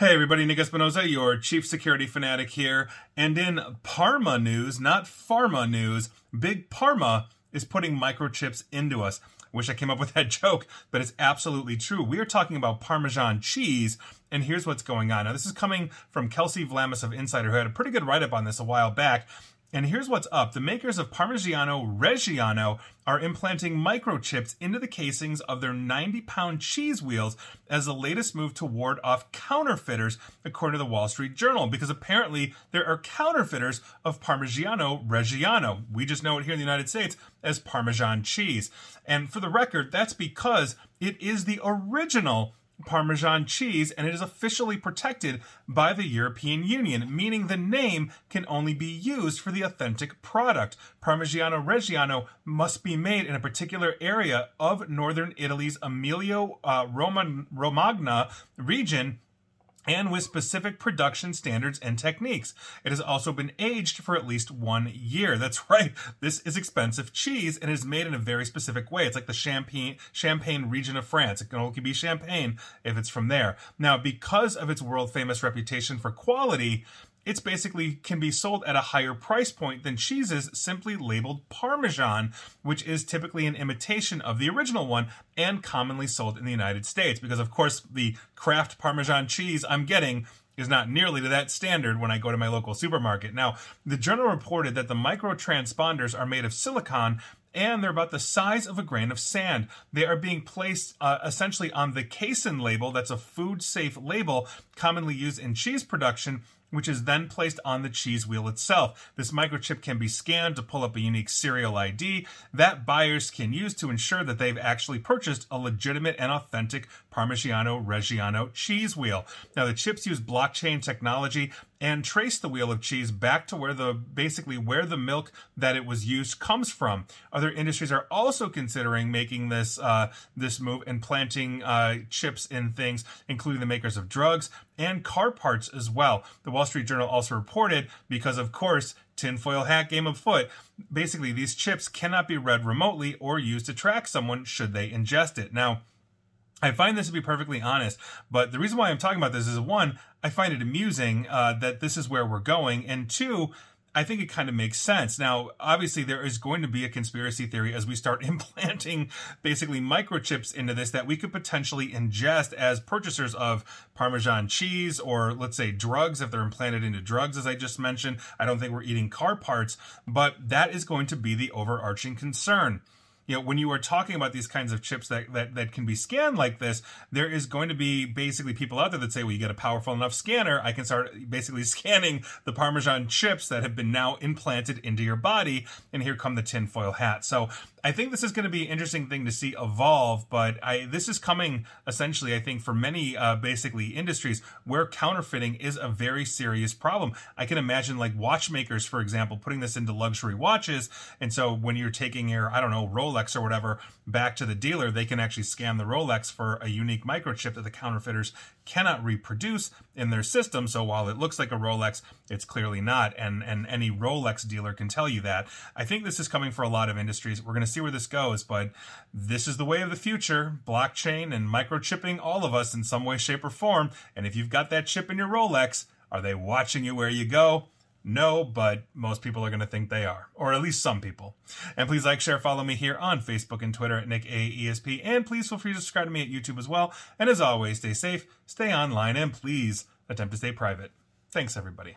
Hey everybody, Nick Espinosa, your chief security fanatic here. And in Parma news, not pharma news, Big Parma is putting microchips into us. Wish I came up with that joke, but it's absolutely true. We are talking about Parmesan cheese, and here's what's going on. Now, this is coming from Kelsey Vlamis of Insider, who had a pretty good write up on this a while back. And here's what's up. The makers of Parmigiano Reggiano are implanting microchips into the casings of their 90 pound cheese wheels as the latest move to ward off counterfeiters, according to the Wall Street Journal, because apparently there are counterfeiters of Parmigiano Reggiano. We just know it here in the United States as Parmesan cheese. And for the record, that's because it is the original Parmesan cheese and it is officially protected by the European Union, meaning the name can only be used for the authentic product. Parmigiano Reggiano must be made in a particular area of northern Italy's Emilia uh, Romagna region and with specific production standards and techniques. It has also been aged for at least one year. That's right. This is expensive cheese and is made in a very specific way. It's like the Champagne, Champagne region of France. It can only be Champagne if it's from there. Now, because of its world famous reputation for quality, it's basically can be sold at a higher price point than cheeses simply labeled Parmesan, which is typically an imitation of the original one and commonly sold in the United States. Because, of course, the Kraft Parmesan cheese I'm getting is not nearly to that standard when I go to my local supermarket. Now, the journal reported that the micro transponders are made of silicon and they're about the size of a grain of sand. They are being placed uh, essentially on the casein label, that's a food safe label commonly used in cheese production, which is then placed on the cheese wheel itself. This microchip can be scanned to pull up a unique serial ID that buyers can use to ensure that they've actually purchased a legitimate and authentic Parmigiano Reggiano cheese wheel. Now, the chips use blockchain technology and trace the wheel of cheese back to where the basically where the milk that it was used comes from. Other industries are also considering making this uh, this move and planting uh, chips in things, including the makers of drugs and car parts as well. The Wall Street Journal also reported because, of course, tinfoil hat game of foot. Basically, these chips cannot be read remotely or used to track someone should they ingest it. Now I find this to be perfectly honest, but the reason why I'm talking about this is one, I find it amusing uh, that this is where we're going, and two, I think it kind of makes sense. Now, obviously, there is going to be a conspiracy theory as we start implanting basically microchips into this that we could potentially ingest as purchasers of Parmesan cheese or, let's say, drugs if they're implanted into drugs, as I just mentioned. I don't think we're eating car parts, but that is going to be the overarching concern you know when you are talking about these kinds of chips that, that that can be scanned like this there is going to be basically people out there that say well you get a powerful enough scanner i can start basically scanning the parmesan chips that have been now implanted into your body and here come the tinfoil hat so I think this is going to be an interesting thing to see evolve, but I this is coming essentially, I think, for many uh, basically industries where counterfeiting is a very serious problem. I can imagine like watchmakers, for example, putting this into luxury watches, and so when you're taking your I don't know Rolex or whatever back to the dealer, they can actually scan the Rolex for a unique microchip that the counterfeiters cannot reproduce in their system. So while it looks like a Rolex, it's clearly not. And, and any Rolex dealer can tell you that. I think this is coming for a lot of industries. We're going to see where this goes, but this is the way of the future. Blockchain and microchipping all of us in some way, shape, or form. And if you've got that chip in your Rolex, are they watching you where you go? No, but most people are going to think they are, or at least some people. And please like, share, follow me here on Facebook and Twitter at Nick AESP, and please feel free to subscribe to me at YouTube as well. And as always, stay safe, stay online, and please attempt to stay private. Thanks, everybody.